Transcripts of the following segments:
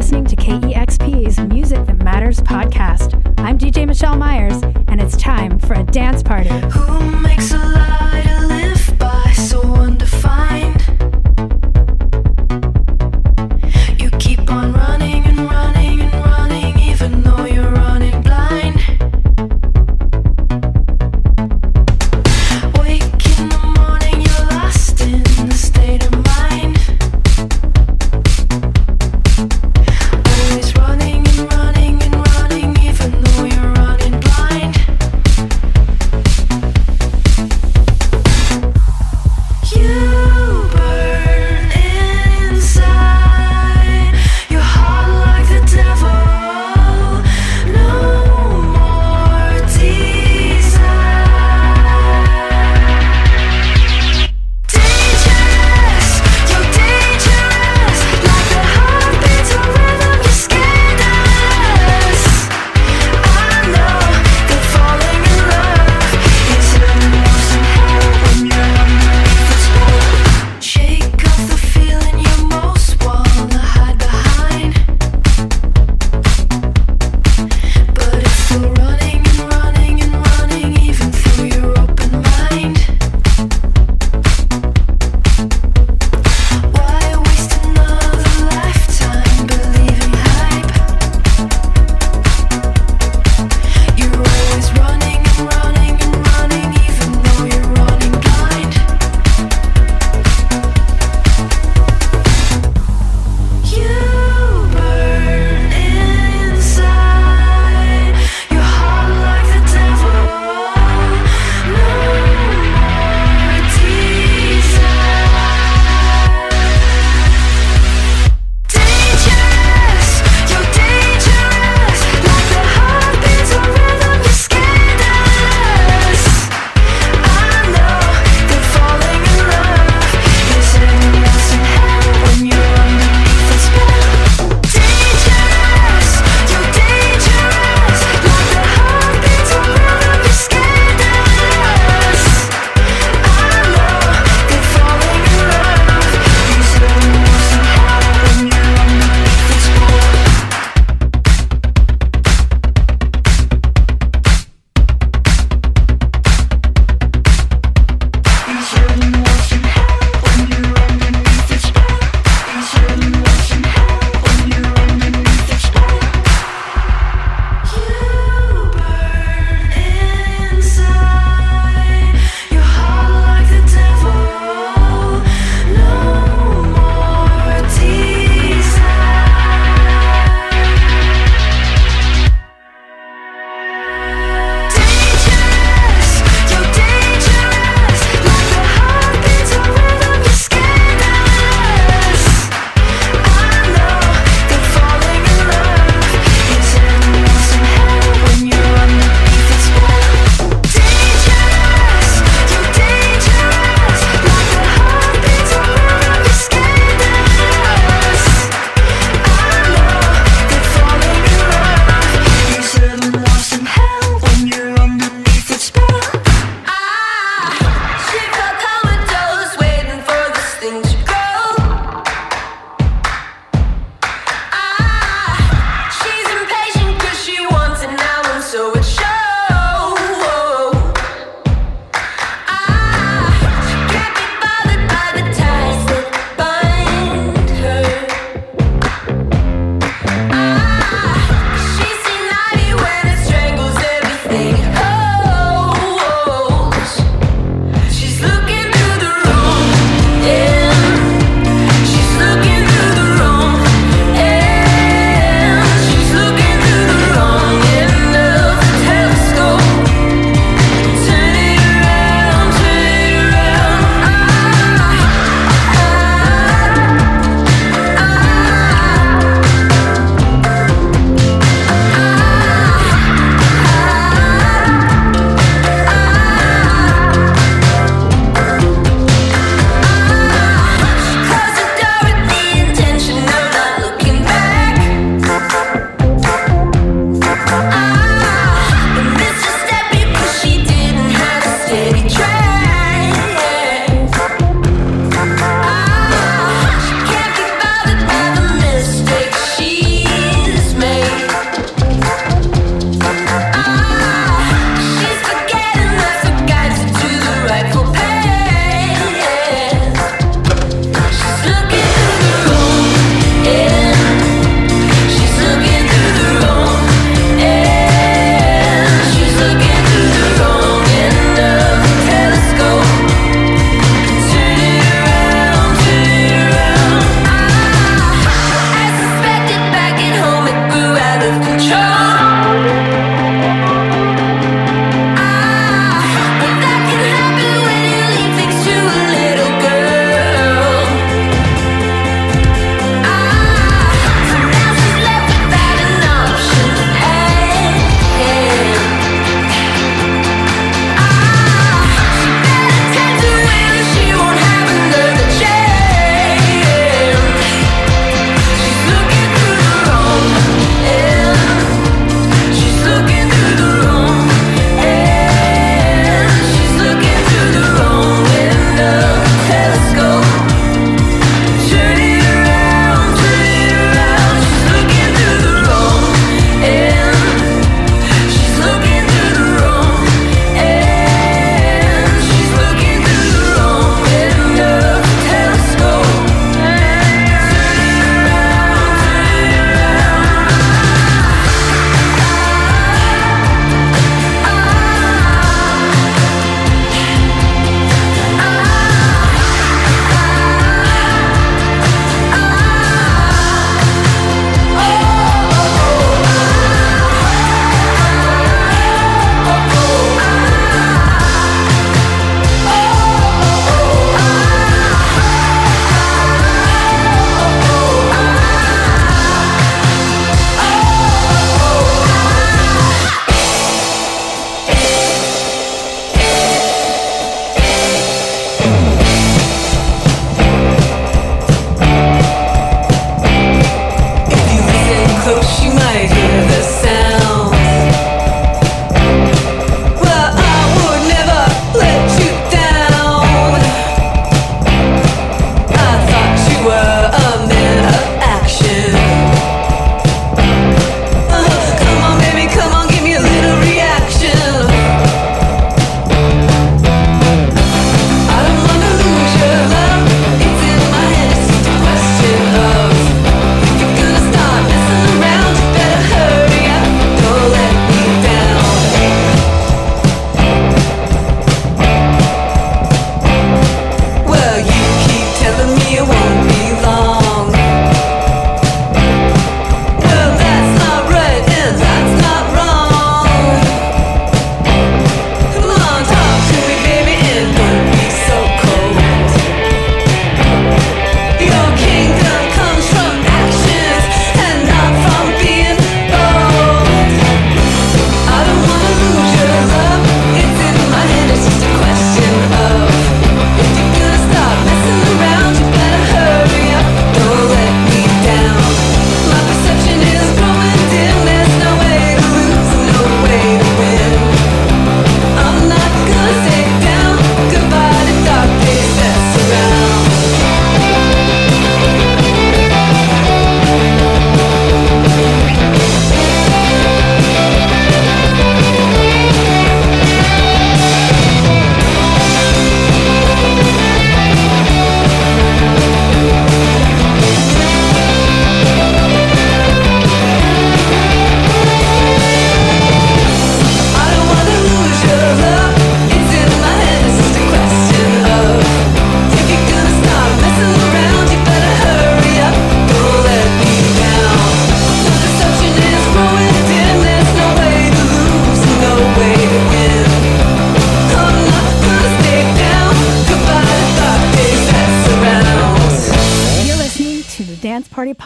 listening to KEXP's Music That Matters podcast. I'm DJ Michele Myers, and it's time for a dance party. Who makes a lie to live by so undefined?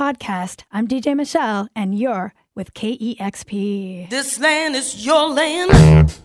podcast. I'm DJ Michele, and you're with KEXP. This land is your land.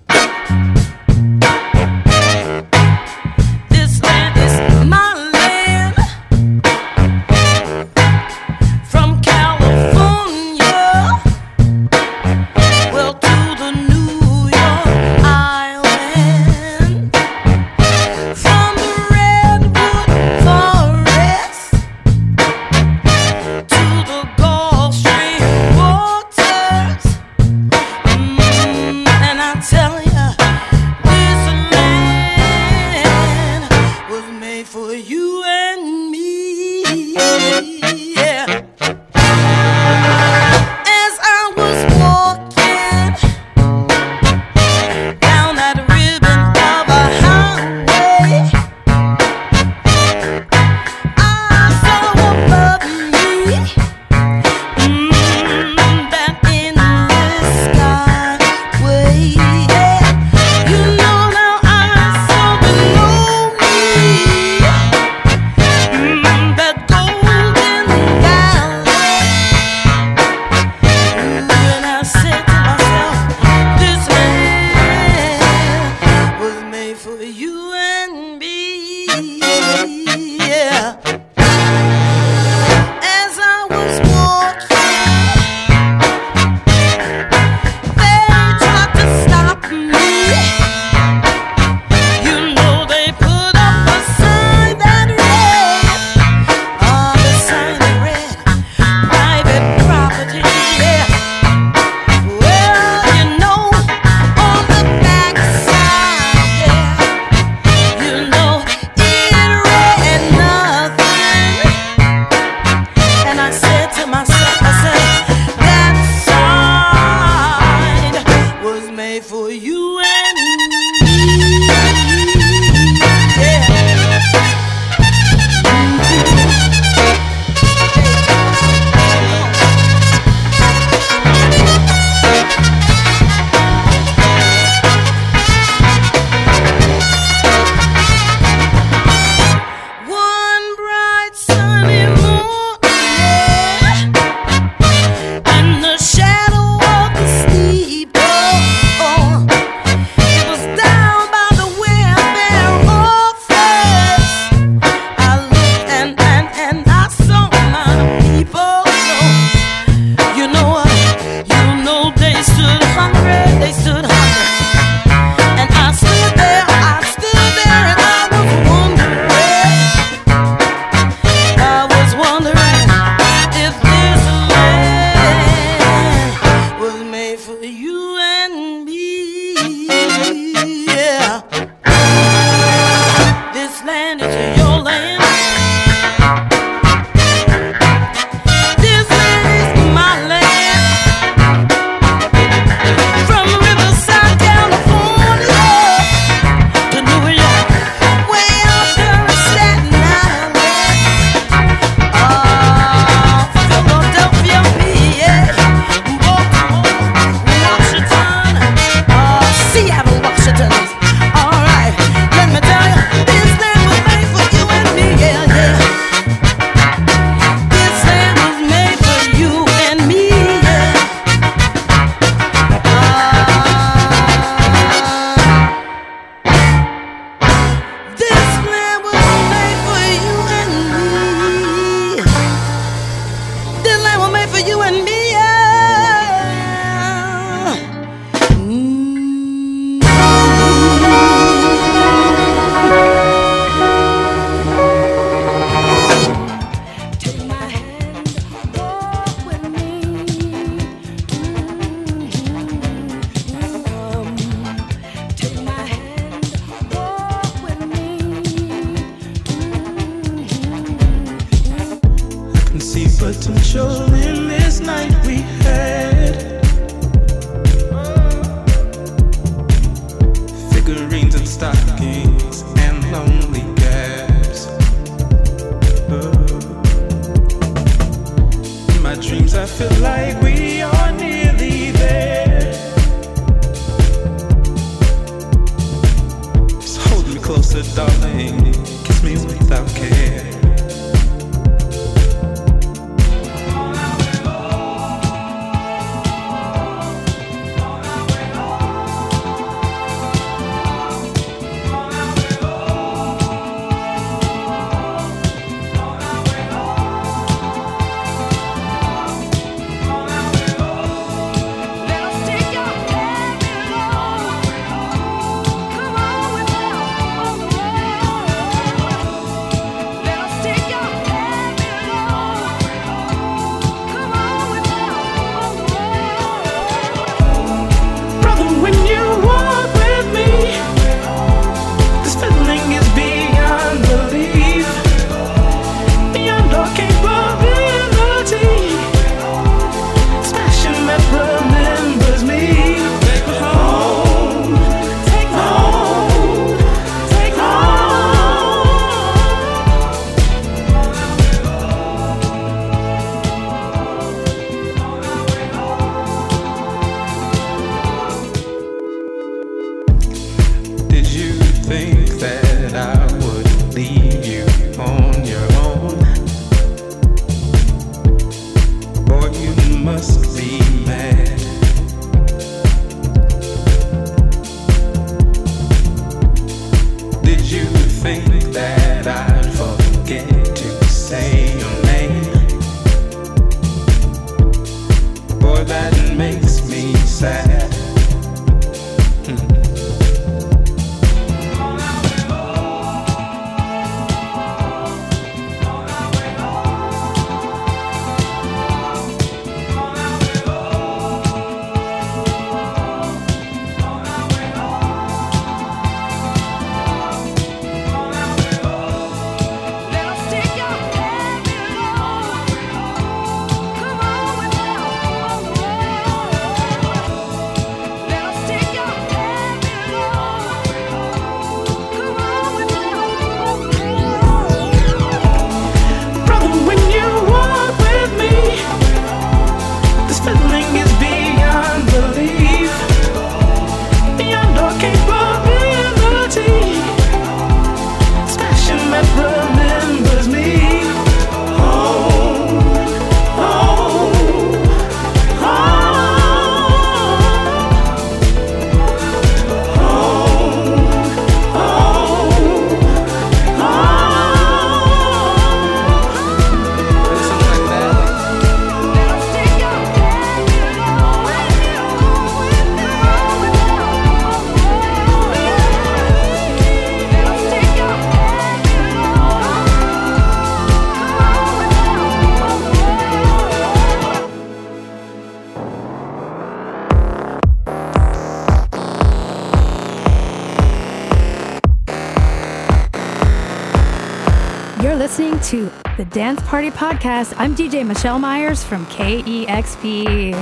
listening to the Dance Party Podcast. I'm DJ Michele Myers from KEXP.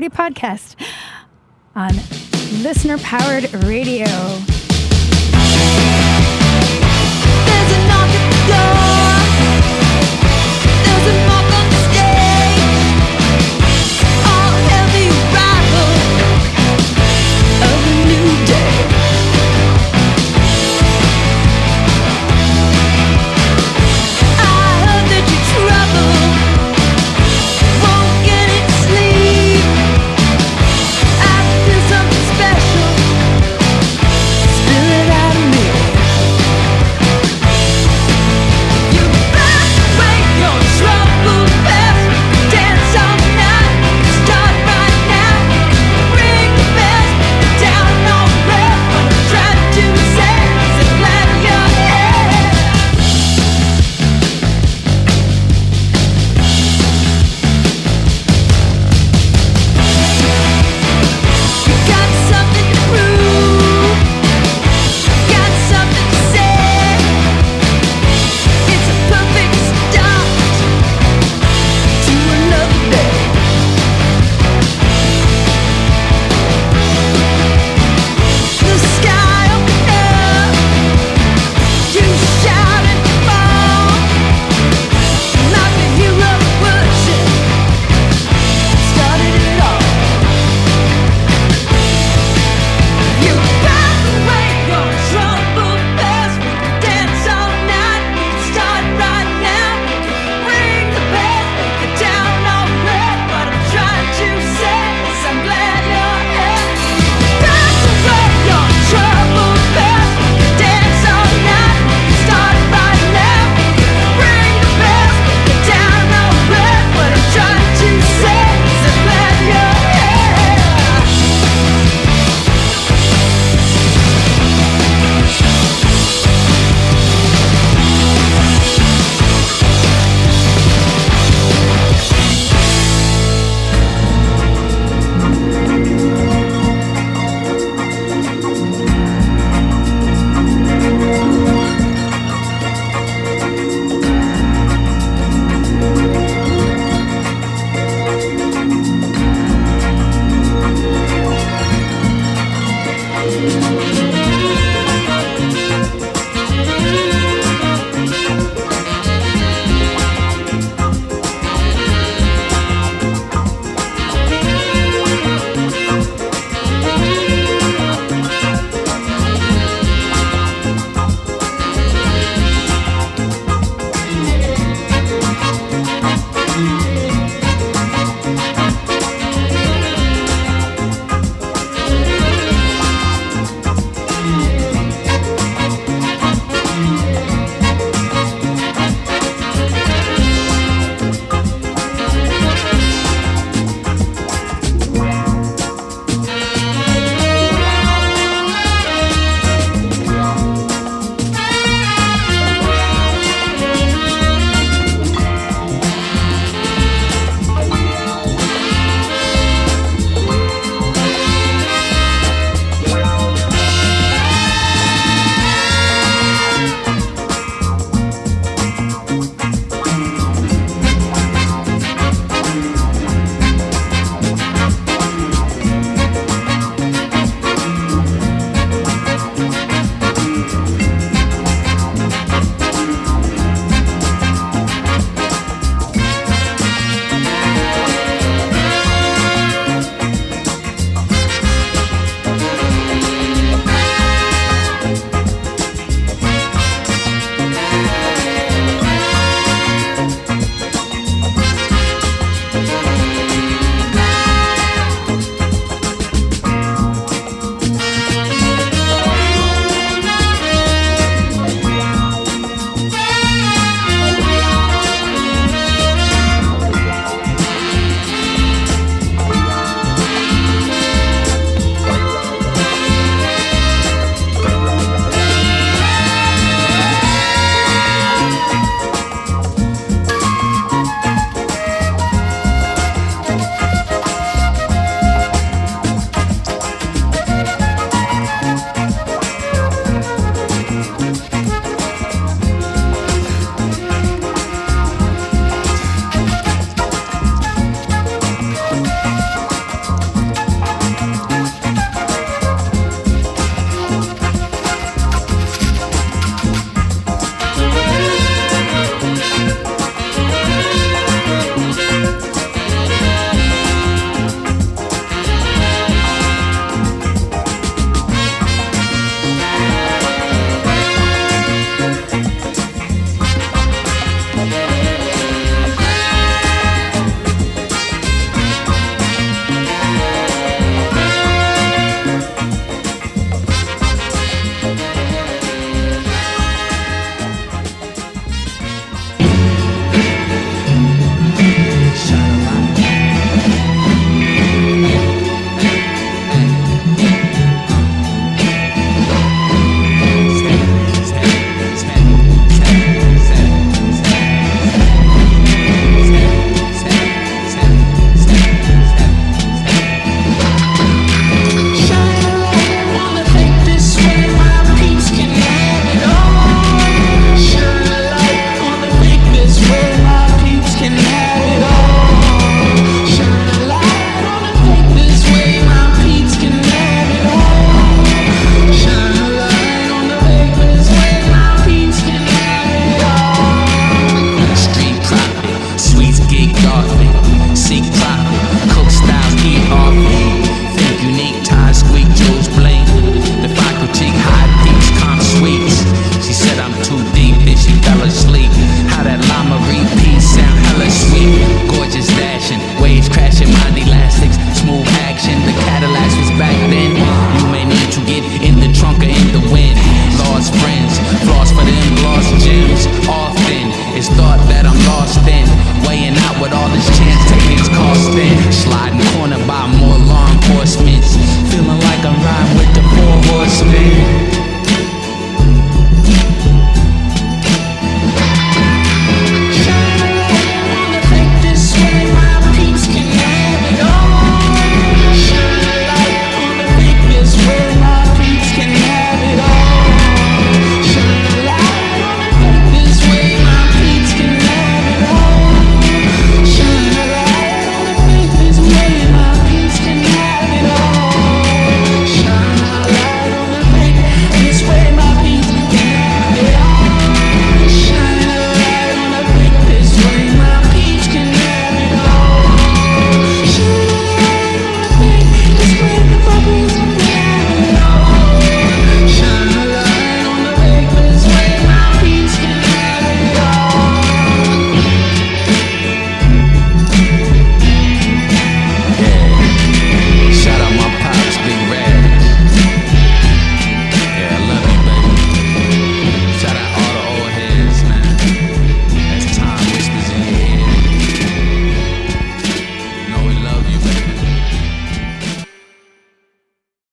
Party podcast on listener powered radio.